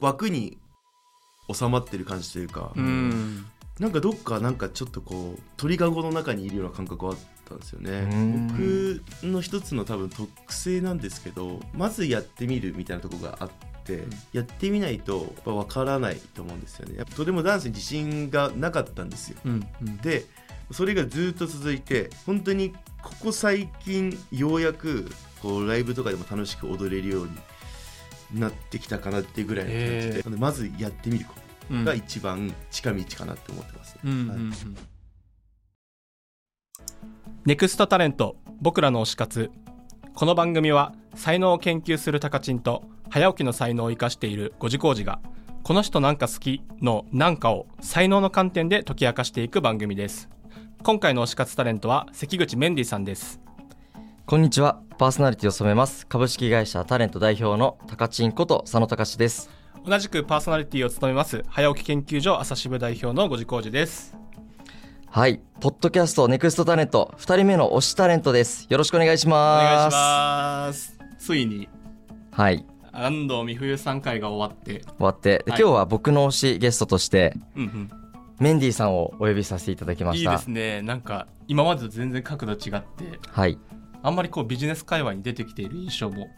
枠に収まってる感じというか、うん。なんかどっかなんかちょっとこう鳥かごの中にいるような感覚はあったんですよね。うん。僕の一つの多分特性なんですけどまずやってみるみたいなところがあって、やってみないとやっからないと思うんですよね。やっぱとてもダンスに自信がなかったんですよ。うんうん。でそれがずっと続いて本当にここ最近ようやくこうライブとかでも楽しく踊れるようになってきたかなっていうぐらいの感じで、へー。まずやってみるこうん。とが一番近道かなって思ってます。うんネクストタレント僕らの推し活。この番組は才能を研究するタカチンと早起きの才能を生かしている五次工事がこの人なんか好きのなんかを才能の観点で解き明かしていく番組です。今回の推し活タレントは関口メンディさんですこんにちは。パーソナリティを務めます。株式会社タレント代表の高知んこと佐野隆です。同じくパーソナリティを務めます。早起き研究所朝渋代表の五次工事です。はい。ポッドキャストネクストタレント。2人目の推しタレントです。よろしくお願いしおます。願いします。ついに。はい。安藤美冬さん会が終わって。終わって、ではい。今日は僕の推しゲストとしてうんうん。メンディーさんをお呼びさせていただきました。いいですね。なんか今までと全然角度違って。はいあんまりこうビジネス界隈に出てきている印象も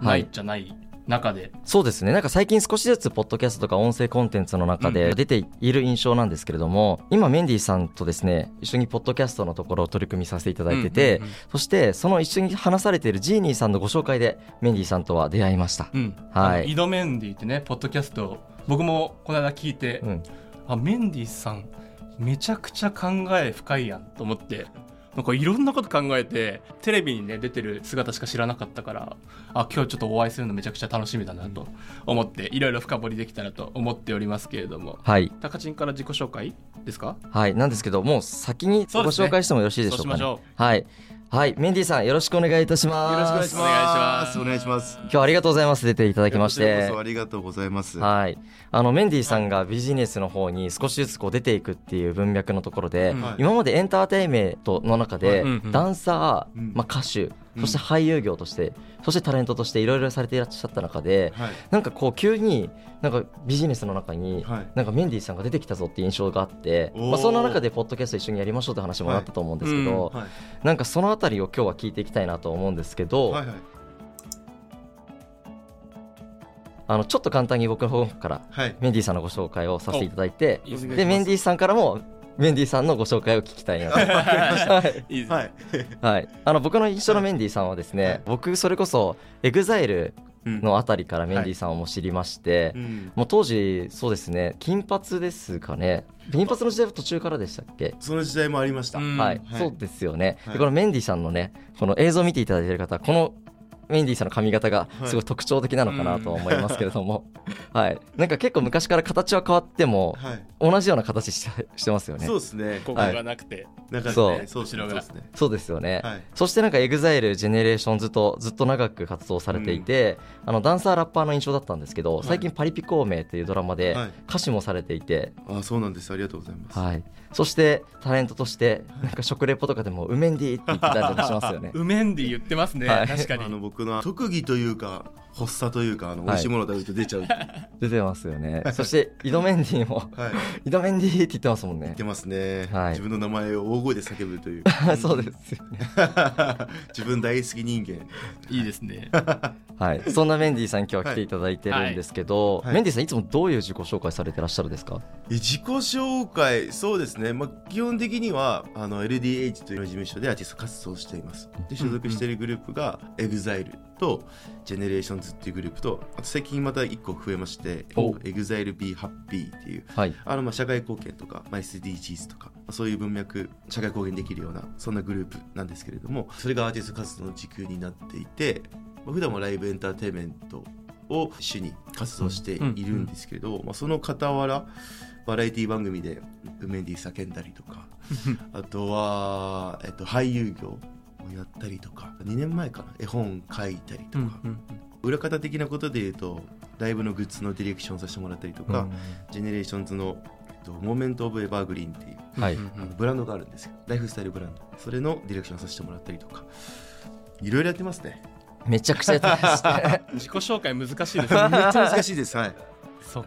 ないじゃない中で、そうですね。なんか最近少しずつポッドキャストとか音声コンテンツの中うん。で出ている印象なんですけれども、今メンディーさんとですね一緒にポッドキャストのところを取り組みさせていただいてて、うんうんそしてその一緒に話されているジーニーさんのご紹介でメンディーさんとは出会いました、うん。はい。井戸メンディーってねポッドキャストを僕もこの間聞いて、うん、あメンディーさんめちゃくちゃ考え深いやんと思ってなんかいろんなこと考えてテレビにね出てる姿しか知らなかったからあ今日ちょっとお会いするのめちゃくちゃ楽しみだなと思っていろいろ深掘りできたらと思っておりますけれども。はい。高知んから自己紹介ですか？はいなんですけどもう先にご紹介してもよろしいでしょうか、ね。そうしましょはいはいメンディーさんよろしくお願いいたします。よろしくお願いします。お願いします。お願いします今日はありがとうございます。出ていただきましこちらてこそありがとうございます。はい、あのメンディーさんがビジネスの方に少しずつこう出ていくっていう文脈のところで、うん。はい。今までエンターテインメントの中で、ダンサー、うんまあ、歌手うんそして俳優業として、そしてタレントとしていろいろされていらっしゃった中ではい。なんかこう急になんかビジネスの中に、はい。なんかメンディーさんが出てきたぞっていう印象があって、まあ、そんな中でポッドキャスト一緒にやりましょうって話もなったと思うんですけど、はい。なんかそのあたりを今日は聞いていきたいなと思うんですけど、はいはい。あのちょっと簡単に僕の方からはい。メンディーさんのご紹介をさせていただいていいでメンディーさんからもメンディーさんのご紹介を聞きたいなと。はい。い。いですはい。はい、あの僕の印象のメンディーさんはですね、はい僕それこそ EXILE うん。のあたりからメンディーさんをも知りまして、うん。もう当時そうですね金髪ですかね。金髪の時代は途中からでしたっけ、その時代もありました。うん。はい、はい。そうですよね、はい。でこのメンディーさんのねこの映像を見ていただいている方はこのメンディーさんの髪型がすごい特徴的なのかなと思いますけれども、はい、なんか結構昔から形は変わってもはい。同じような形してしてますよね。そうですね。ここがなくて、なんかね。そう。そうですね。後ろが。そうですねそうですよね、はい。そしてなんか EXILE ジェネレーションズとずっと長く活動されていて、あのダンサーラッパーの印象だったんですけど、い。最近パリピ孔明というドラマではい。歌手もされていて、あそうなんです。ありがとうございます。はい、そしてタレントとしてなんか食レポとかでも「ウメンディ」って言ってたりとかしますよね。ウメンディ言ってますね、はい。確かに。あの僕の特技というか発作というかあの美味しいものを食べると出ちゃう。出てますよね。そして井戸メンディも。はい「井戸メンディ」って言ってますもんね。言ってますね、はい。自分の名前を大声で叫ぶという。そうですよね。自分大好き人間。いいですね。はい。そんなメンディーさん今日は来ていただいてるんですけど、はい。はい。メンディーさんいつもどういう自己紹介されてらっしゃるんですか？え自己紹介そうですね、まあ、基本的にはあの LDH という事務所でアーティスト活動をしています。で所属しているグループが EXILE と GENERATIONS っていうグループとあと最近また1個増えましてお。EXILEBeHappy っていう。はい。あのまあ社会貢献とか、まあ、SDGs とか、まあそういう文脈社会貢献できるようなそんなグループなんですけれどもそれがアーティスト活動の軸になっていて、まあ、普段もライブエンターテインメントを主に活動しているんですけど、まあ、その傍らバラエティ番組でウメンディ叫んだりとか あとは、えっと、俳優業をやったりとか2年前かな絵本書いたりとか、裏方的なことで言うとライブのグッズのディレクションさせてもらったりとか、 GENERATIONS の、えっと、 Moment of Evergreen っていうはい。あのブランドがあるんですよ。ライフスタイルブランド。それのディレクションさせてもらったりとか。いろいろやってますね。めちゃくちゃやってましたね。自己紹介難しいですね めっちゃ難しいです。はい。そっ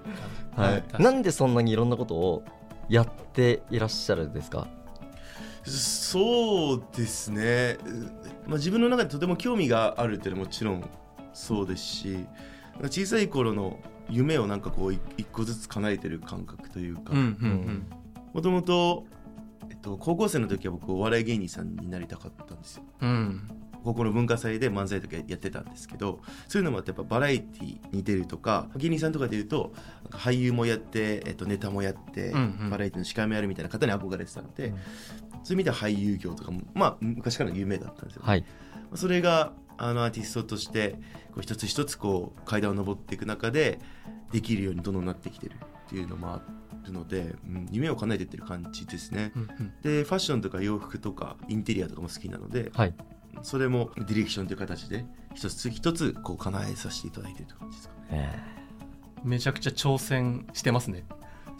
か。はい。なんでそんなにいろんなことをやっていらっしゃるんですか？そうですね、うまあ、自分の中でとても興味があるっていうのはもちろんそうですし小さい頃の夢をなんかこうい一個ずつ叶えてる感覚というか。もともとえっと高校生の時は僕お笑い芸人さんになりたかったんですよ。うん。うん高校の文化祭で漫才とかやってたんですけどそういうのもあってやっぱバラエティに出るとか芸人さんとかでいうと俳優もやって、えっと、ネタもやって、うんうん。バラエティの司会もやるみたいな方に憧れてたので、うんそういう意味では俳優業とかもまあ昔からの夢だったんですよ、はい。それがあのアーティストとしてこう一つ一つこう階段を上っていく中でできるようにどんどんなってきてるっていうのもあるので、うん、夢を叶えてってる感じですね。うんうんでファッションとか洋服とかインテリアとかも好きなので、はい。それもディレクションという形で一つ一つこう叶えさせていただいている感じですかね。え。めちゃくちゃ挑戦してますね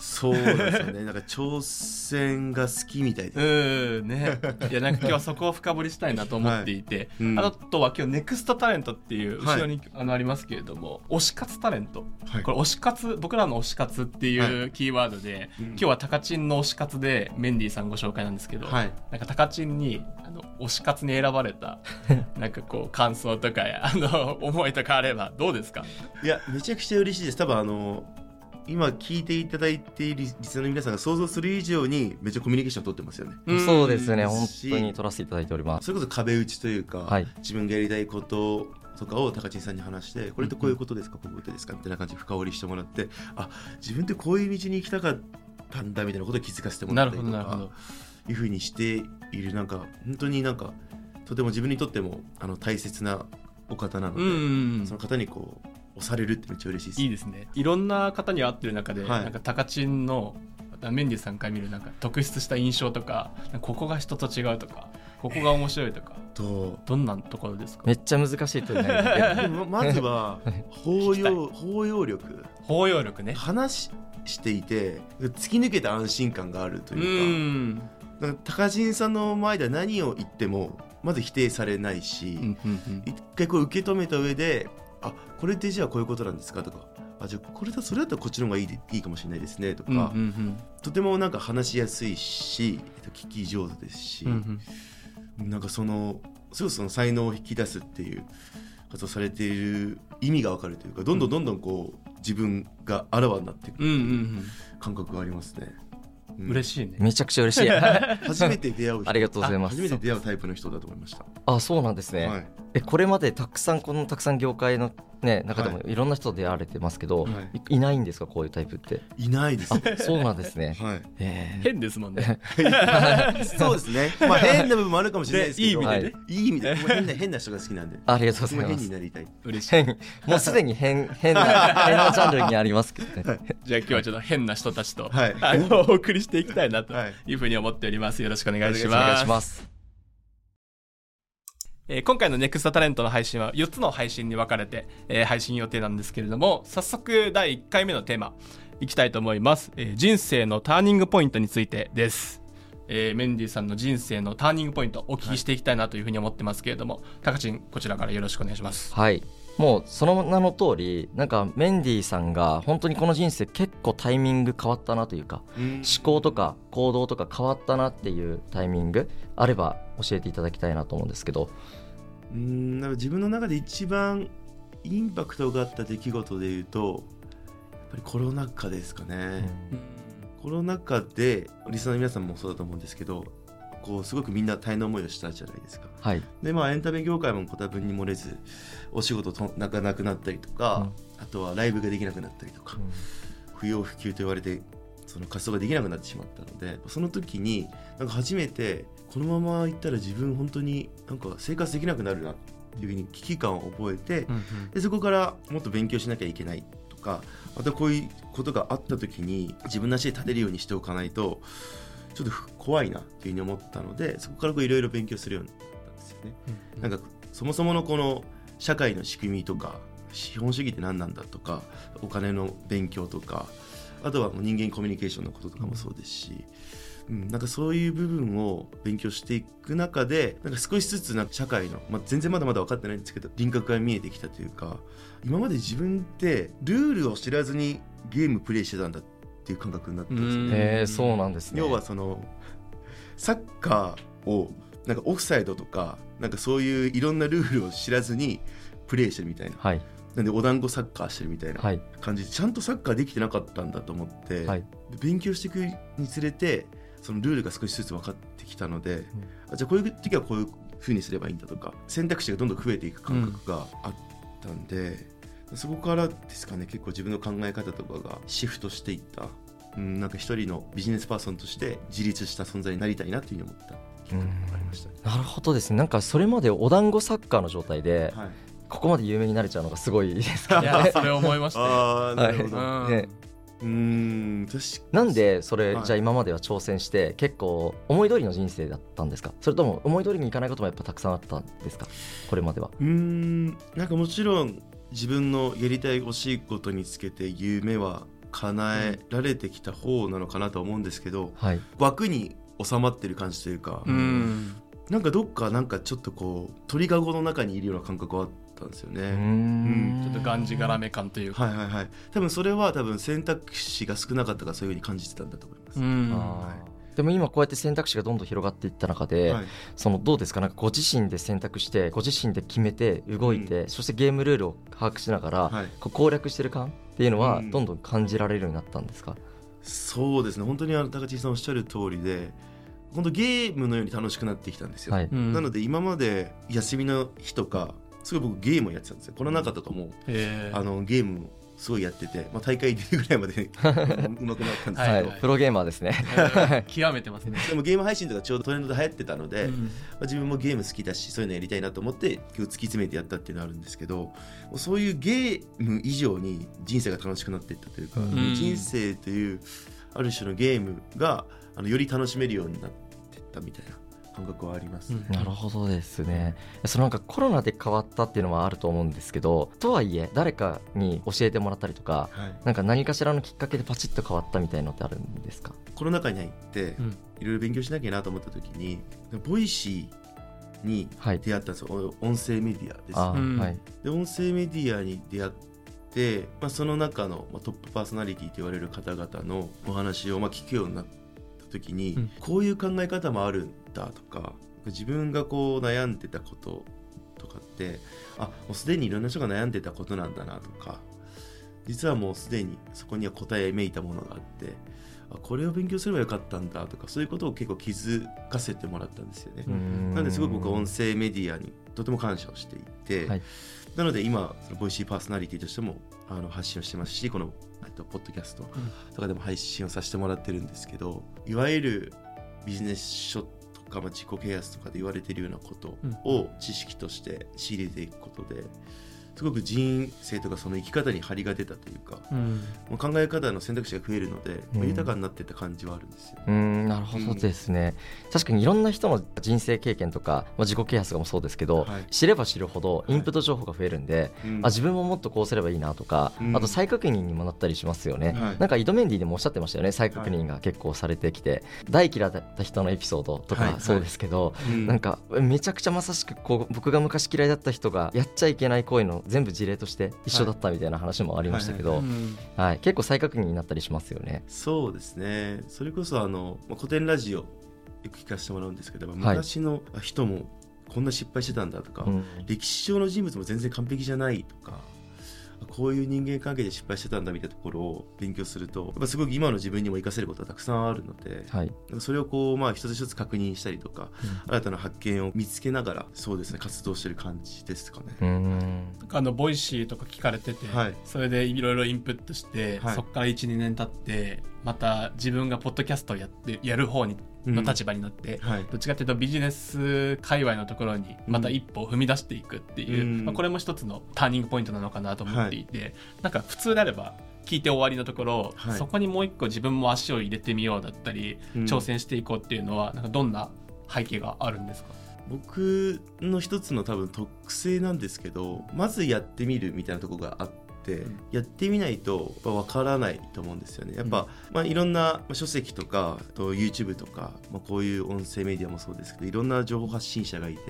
そうなんですよね。なんか挑戦が好きみたいで。うんね。いやなんか今日はそこを深掘りしたいなと思っていて、うん。あとは今日ネクストタレントっていうはい後ろに、あのありますけれども推し活タレント。はい。これ推し活僕らの推し活っていうはキーワードで、うん。今日はタカチンの推し活でメンディーさんご紹介なんですけど、はい。なんかタカチンにあの推し活に選ばれた なんかこう感想とかやあの思いとかあればどうですか？いやめちゃくちゃ嬉しいです。多分あの今聞いていただいているリスナーの皆さんが想像する以上にめっちゃコミュニケーションを取ってますよね。そうですね。うん。本当に取らせていただいております。それこそ壁打ちというか、はい。自分がやりたいこととかを高知さんに話してこれってこういうことですか、こういうことですか？みたいな感じで深掘りしてもらってあ自分ってこういう道に行きたかったんだみたいなことを気づかせてもらったりとかいうふうにしているなんか本当になんかとても自分にとってもあの大切なお方なので、うんうんうん。その方にこう押されるってめっちゃ嬉しいです。いいですね。いろんな方に会ってる中で、はい。なんかタカチンのメンディーさんから見るなんか特筆した印象とかここが人と違うとかここが面白いとかとどんなところですか？めっちゃ難しい問いになり まずは包容包容力。包容力ね。話していて突き抜けた安心感があるとういうん。かなんか高人さんの前では何を言ってもまず否定されないし、うんうんうん。一回こう受け止めた上で「あこれってじゃあこういうことなんですか?」とか「あじゃあこれだそれだったらこっちの方がいいでいいかもしれないですね」とか、うんうんとてもなんか話しやすいしえっと聞き上手ですし、うんうんなんかそのすごくその才能を引き出すっていうことをされている意味がわかるというかどんどんどんどんこう自分があらわになっていくうんうん感覚がありますね。うん嬉いしいね。めちゃくちゃ嬉しい。あ 初めて出会う人。りがとうございます。初めて出会うタイプの人だと思いました。あそうなんですね、はい。えこれまでたくさんこのたくさん業界のね中でもいろんな人と出会われてますけど、、はい。いないんですか？こういうタイプって。いないです。そうなんですね。はい。えー。変ですもんね。そうですね。まあ変な部分もあるかもしれないですけど、ねいい意味でね。い。い意味で、変な変な人が好きなんで。ありがとうございます。変になりたい。嬉しい。変もうすでに変変な変なジャンルにありますけどね。じゃあ今日はちょっと変な人たちと、はい。あのお送りしていきたいなとはい。いうふうに思っております。よろしくお願いしおます。願いします。えー今回のネクストタレントの配信は4つの配信に分かれて、えー配信予定なんですけれども早速第1回目のテーマいきたいと思います、えー人生のターニングポイントについてです、えーメンディーさんの人生のターニングポイントお聞きしていきたいなというふうに思ってますけれども、タカチンこちらからよろしくお願いします。はいもうその名の通りなんかメンディーさんが本当にこの人生結構タイミング変わったなというかうん。思考とか行動とか変わったなっていうタイミングあれば教えていただきたいなと思うんですけど。うんなんか自分の中で一番インパクトがあった出来事でいうとやっぱりコロナ禍ですかね、コロナ禍でリスナーの皆さんもそうだと思うんですけどこうすごくみんな大変な思いをしたじゃないですか。はい。でまあエンタメ業界もご多分に漏れずお仕事となかなくなったりとか、あとはライブができなくなったりとか、不要不急と言われてその活動ができなくなってしまったのでその時になんか初めてこのままいったら自分本当になんか生活できなくなるなっていうふうに危機感を覚えて、うんうん。でそこからもっと勉強しなきゃいけないとかまたこういうことがあった時に自分の足で立てるようにしておかないとちょっと怖いなっていうふうに思ったのでそこからいろいろ勉強するようになったんですよね。なんかそもそものこの社会の仕組みとか資本主義って何なんだとかお金の勉強とかあとは人間コミュニケーションのこととかもそうですし、うん、なんかそういう部分を勉強していく中でなんか少しずつなんか社会の、まあ、全然まだまだ分かってないんですけど輪郭が見えてきたというか今まで自分ってルールを知らずにゲームプレイしてたんだっていう感覚になったんですよね。へえそうなんですね。要はそのサッカーをなんかオフサイドとかなんかそういういろんなルールを知らずにプレイしてるみたいな。はい。なんでお団子サッカーしてるみたいなはい。感じ。でちゃんとサッカーできてなかったんだと思って、はい。で勉強していくにつれてそのルールが少しずつ分かってきたので、あじゃあこういう時はこういうふうにすればいいんだとか選択肢がどんどん増えていく感覚があったんで、そこからですかね結構自分の考え方とかがシフトしていった、うん、なんか一人のビジネスパーソンとして自立した存在になりたいなというふうに思った。きっかけがありましたね。なるほどですね。なんかそれまでお団子サッカーの状態ではい、ここまで有名になれちゃうのがすごいですかいやそれ思いました。よ ああなるほど、うんね。うーん確かなんでそれ、はい。じゃあ今までは挑戦して結構思い通りの人生だったんですか？それとも思い通りにいかないこともやっぱたくさんあったんですか？これまでは。うーんなんかもちろん自分のやりたい欲しいことにつけて夢は叶えられてきた方なのかなと思うんですけど、はい。枠に収まってる感じというか、うん。なんかどっかなんかちょっとこう鳥かごの中にいるような感覚はあったんですよね。ん。ちょっとがんじがらめ感というか。はいはいはい。多分それは多分選択肢が少なかったからそういうふうに感じてたんだと思います。うん。あーでも今こうやって選択肢がどんどん広がっていった中で、はい。そのどうですか？なんかご自身で選択してご自身で決めて動いて、そしてゲームルールを把握しながら、はい。こう攻略してる感っていうのはうん。どんどん感じられるようになったんですか、そうですね。本当にあの高知さんおっしゃる通りで本当ゲームのように楽しくなってきたんですよ。はい、うん。なので今まで休みの日とかすごい僕ゲームをやってたんですよ。コロナ禍とかもあのゲームをすごいやってて、まあ、大会出るぐらいまで うまくなったんですけど、はい。はいプロゲーマーですね。えー極めてますね。でもゲーム配信とかちょうどトレンドで流行ってたので、まうん。あ、自分もゲーム好きだしそういうのやりたいなと思って今日突き詰めてやったっていうのはあるんですけどそういうゲーム以上に人生が楽しくなっていったというか、うん。人生というある種のゲームがあのより楽しめるようになっていったみたいな感覚はあります、うん。なるほどですね。そのなんかコロナで変わったっていうのはあると思うんですけどとはいえ誰かに教えてもらったりとかはい、なんか何かしらのきっかけでパチッと変わったみたいのってあるんですか？コロナ禍に入ってうん。いろいろ勉強しなきゃなと思った時にボイシーにはい。出会ったんですよ、お音声メディアです。あー、うん。はい。で音声メディアに出会って、まあ、その中の、まあ、トップパーソナリティと言われる方々のお話を、まあ、聞くようになった時に、うん。こういう考え方もあるんだとか自分がこう悩んでたこととかってあもうすでにいろんな人が悩んでたことなんだなとか実はもうすでにそこには答えめいたものがあってあこれを勉強すればよかったんだとかそういうことを結構気づかせてもらったんですよね。なんですごく僕は音声メディアにとても感謝をしていて、はい。なので今そのボイシーパーソナリティとしてもあの発信をしてますしこのえっとポッドキャストとかでも配信をさせてもらってるんですけどいわゆるビジネス書とか、まあ、自己啓発とかで言われてるようなことを知識として仕入れていくことですごく人生とかその生き方に張りが出たというかうん。もう考え方の選択肢が増えるので、まあうん豊かになってた感じはあるんですよ。うーんなるほど。ですね、確かにいろんな人の人生経験とか、まあ、自己啓発とかもそうですけど、はい。知れば知るほどい。インプット情報が増えるんで、うん。あ自分ももっとこうすればいいなとか、うん。あと再確認にもなったりしますよね、はい。なんか井戸メンディでもおっしゃってましたよね。再確認が結構されてきて、大嫌いだった人のエピソードとはい。かそうですけど、うん。なんかめちゃくちゃまさしくこう僕が昔嫌いだった人がやっちゃいけない行為の全部事例として一緒だったみたいな話もありましたけど、はい。結構再確認になったりしますよね。そうですね。それこそあの、まあ、古典ラジオよく聞かせてもらうんですけど、昔の人もこんな失敗してたんだとか、うん。歴史上の人物も全然完璧じゃないとかこういう人間関係で失敗してたんだみたいなところを勉強するとやっぱすごく今の自分にも活かせることがたくさんあるので、はい。それをこう、まあ、一つ一つ確認したりとか、新たな発見を見つけながらそうですね活動してる感じですかね。うーんあの Voicy とか聞かれてて、はい。それでいろいろインプットして、はい。そこから12年経ってまた自分がポッドキャストをやってやる方にの立場になって、はい。どっちかというとビジネス界隈のところにまた一歩踏み出していくっていう、うん。まあ、これも一つのターニングポイントなのかなと思っていて、なんか普通であれば聞いて終わりのところ、はい。そこにもう一個自分も足を入れてみようだったり、うん。挑戦していこうっていうのはなんかどんな背景があるんですか？僕の一つの多分特性なんですけどまずやってみるみたいなところがあっってやってみないとわからないと思うんですよね。やっぱ、まあ、いろんな書籍とかと YouTube とか、まあ、こういう音声メディアもそうですけどいろんな情報発信者がいて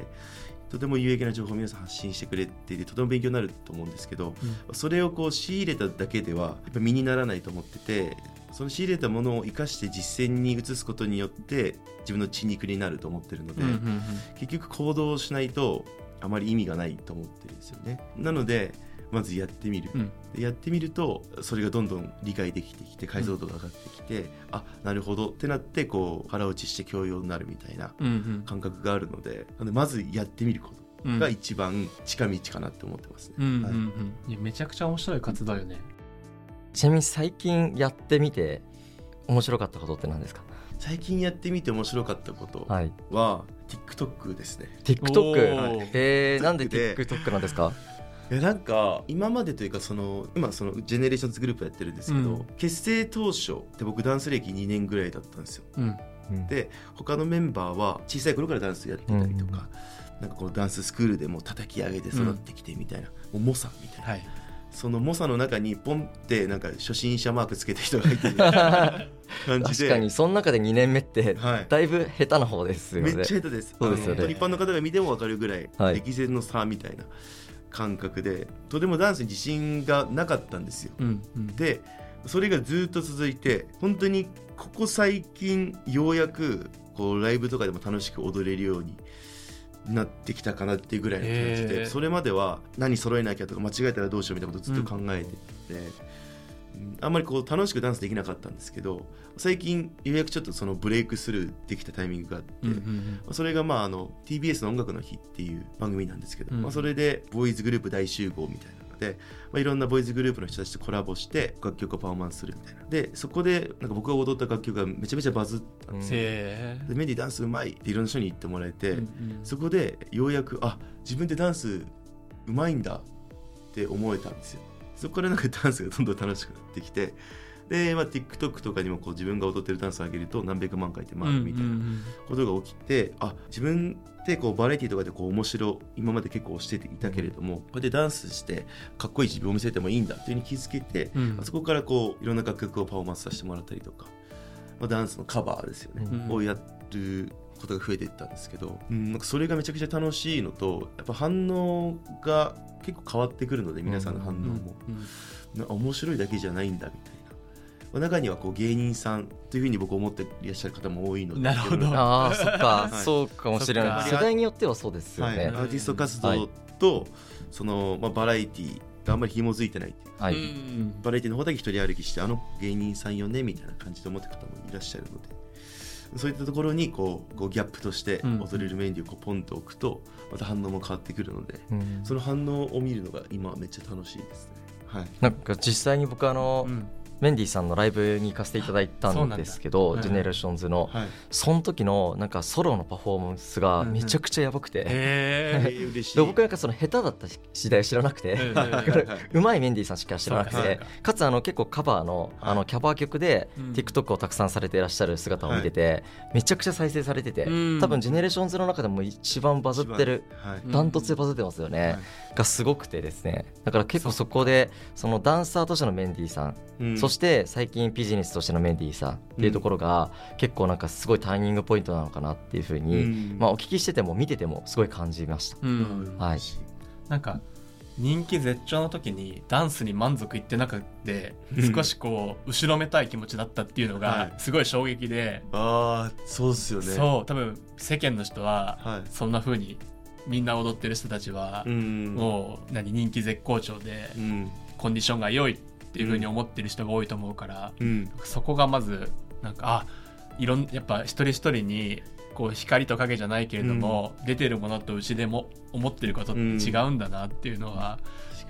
とても有益な情報を皆さん発信してくれていてとても勉強になると思うんですけど、それをこう仕入れただけではやっぱ身にならないと思っててその仕入れたものを生かして実践に移すことによって自分の血肉になると思ってるので、うんうんうん。結局行動しないとあまり意味がないと思ってるんですよね。なのでまずやってみる、うん。でやってみるとそれがどんどん理解できてきて解像度が上がってきて、あなるほどってなってこう腹落ちして教養になるみたいなうんうん。感覚があるのでなのでまずやってみることうん。が一番近道かなって思ってますね、うんうんうはい。んいやめちゃくちゃ面白い活動よね。ちなみに最近やってみて面白かったことって何ですか？最近やってみて面白かったことはい。は TikTok ですね。TikTok おー。えー、なんで TikTok なんですか？いやなんか今までというかその今その GENERATIONS グループやってるんですけど、うん。結成当初って僕ダンス歴2年ぐらいだったんですよ。うん。で他のメンバーは小さい頃からダンスやってたりとか、なんかこのダンススクールでも叩き上げて育ってきてみたいな、もう猛者みたいな、はい。その猛者の中にポンってなんか初心者マークつけた人がいて 感じで。確かにその中で2年目ってはい。だいぶ下手な方ですよね。めっちゃ下手です。そうですよね。一般の方が見ても分かるぐらい、はい。歴然の差みたいな感覚でとてもダンスに自信がなかったんですよ。うんうん。でそれがずっと続いて本当にここ最近ようやくこうライブとかでも楽しく踊れるようになってきたかなっていうぐらいの感じで、それまでは何揃えなきゃとか間違えたらどうしようみたいなことをずっと考えてて、うんあんまりこう楽しくダンスできなかったんですけど最近ようやくちょっとそのブレイクスルーできたタイミングがあって、うんうんそれがまああの TBS の音楽の日っていう番組なんですけど、うんまあ、それでボーイズグループ大集合みたいなので、まあ、いろんなボーイズグループの人たちとコラボして楽曲をパフォーマンスするみたいな。でそこでなんか僕が踊った楽曲がめちゃめちゃバズったん。ですよ、へでメンディーダンスうまいっていろんな人に言ってもらえて、えうん。そこでようやくあ自分でダンスうまいんだって思えたんですよそこからなんかダンスがどんどん楽しくなってきてで、まあ、TikTok とかにもこう自分が踊ってるダンスを上げると何百万回って回るみたいなことが起きてあ自分ってこうバラエティとかでこう面白今まで結構していたけれども、こうやってダンスしてかっこいい自分を見せてもいいんだっていうふうに気づけて、うん。あそこからこういろんな楽曲をパフォーマンスさせてもらったりとか、まあ、ダンスのカバーですよね、うん。をやることが増えていったんですけど、うん、なんかそれがめちゃくちゃ楽しいのとやっぱ反応が結構変わってくるので皆さんの反応も、な面白いだけじゃないんだみたいな。まあ中にはこう芸人さんというふうに僕思っていらっしゃる方も多いのでなるほど。ああそっか、はい。そうかもしれない。世代によってはそうですよはい、ねアーティスト活動と、その、まあ、バラエティがあんまり紐づい。てないはい、うん。バラエティの方だけ一人歩きしてあの芸人さんよねみたいな感じで思ってる方もいらっしゃるのでそういったところにこうこうギャップとしてうん。踊れるメンディーをこうポンと置くとまた反応も変わってくるのでうん。その反応を見るのが今めっちゃ楽しいですね。はい、なんか実際に僕あの、うんメンディーさんのライブに行かせていただいたんですけど、 GENERATIONS の、はい、その時のなんかソロのパフォーマンスがめちゃくちゃやばくて、へええー 嬉しい。で僕なんかその下手だった時代知らなくて、うまいメンディーさんしか知らなくて。かつあの結構カバーのあのカバー曲でうん。TikTok をたくさんされていらっしゃる姿を見ててめちゃくちゃ再生されててうん。多分 GENERATIONS の中でも一番バズってるダントツでバズってますよね。がすごくてですね。だから結構そこでそのダンサーとしてのメンディーさんうん。そして最近ビジネスとしてのメンディーさんっていうところが結構なんかすごいターニングポイントなのかなっていうふうにん。まあお聞きしてても見ててもすごい感じました。はい。なんか人気絶頂の時にダンスに満足いってなくてうん。少しこう後ろめたい気持ちだったっていうのはい。がすごい衝撃で、ああそうっすよね。そう多分世間の人ははい。そんな風にみんな踊ってる人たちはうん。もう何人気絶好調でうん。コンディションが良いっていう風に思ってる人が多いと思うから、うん。そこがまずなんかあいろんやっぱ一人一人にこう光と影じゃないけれども、出てるものとうちでも思ってることって違うんだなっていうのは、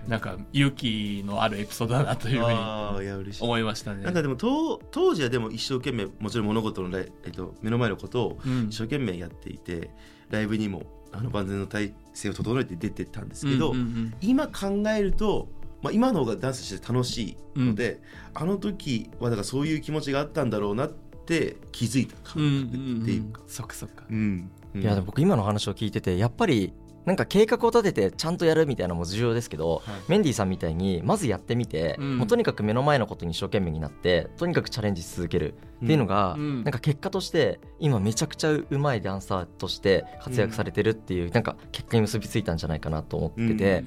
なんか勇気のあるエピソードだなというふうに思いましたね。なんかでも当当時はでも一生懸命もちろん物事のえっと、目の前のことをうん。一生懸命やっていて、ライブにもあの万全の体制を整えて出てたんですけど、うんうん。今考えると、まあ、今の方がダンスして楽しいので、あの時はだからそういう気持ちがあったんだろうなって気づいたうんうん感覚っていうか。そっかそっか。うん。うん。いやでも僕今の話を聞いててやっぱりなんか計画を立ててちゃんとやるみたいなのも重要ですけど、はい。メンディーさんみたいにまずやってみて、うん。もうとにかく目の前のことに一生懸命になってとにかくチャレンジし続けるっていうのが、うん。なんか結果として今めちゃくちゃうまいダンサーとして活躍されてるっていう、なんか結果に結びついたんじゃないかなと思ってて、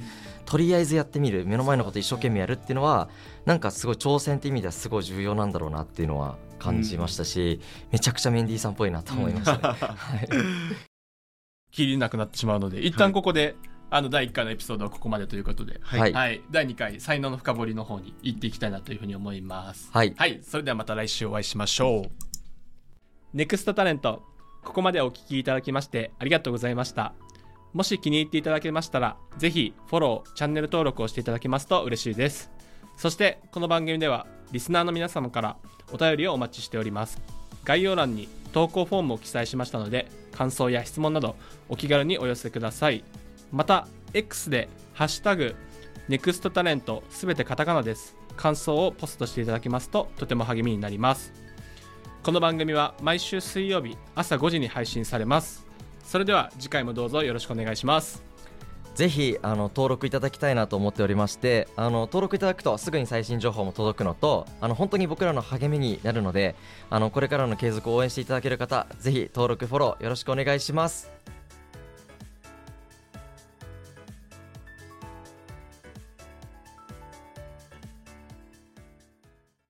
とりあえずやってみる目の前のこと一生懸命やるっていうのはなんかすごい挑戦って意味ではすごい重要なんだろうなっていうのは感じましたし、めちゃくちゃメンディーさんっぽいなと思いましたね。はい切りなくなってしまうので一旦ここで、あの第1回のエピソードはここまでということで、はいはいはい、第2回才能の深掘りの方に行っていきたいなというふうに思います。はいはい、それではまた来週お会いしましょう。ネクストタレント、ここまでお聞きいただきましてありがとうございました。もし気に入っていただけましたら、ぜひフォロー、チャンネル登録をしていただけますと嬉しいです。そして、この番組では、リスナーの皆様からお便りをお待ちしております。概要欄に投稿フォームを記載しましたので、感想や質問などお気軽にお寄せください。また、X で、ハッシュタグ、ネクストタレントすべてカタカナです。感想をポストしていただきますととても励みになります。この番組は毎週水曜日朝5時に配信されます。それでは次回もどうぞよろしくお願いします。ぜひあの登録いただきたいなと思っておりましてあの登録いただくとすぐに最新情報も届くのとあの本当に僕らの励みになるのであのこれからの継続を応援していただける方ぜひ登録フォローよろしくお願いします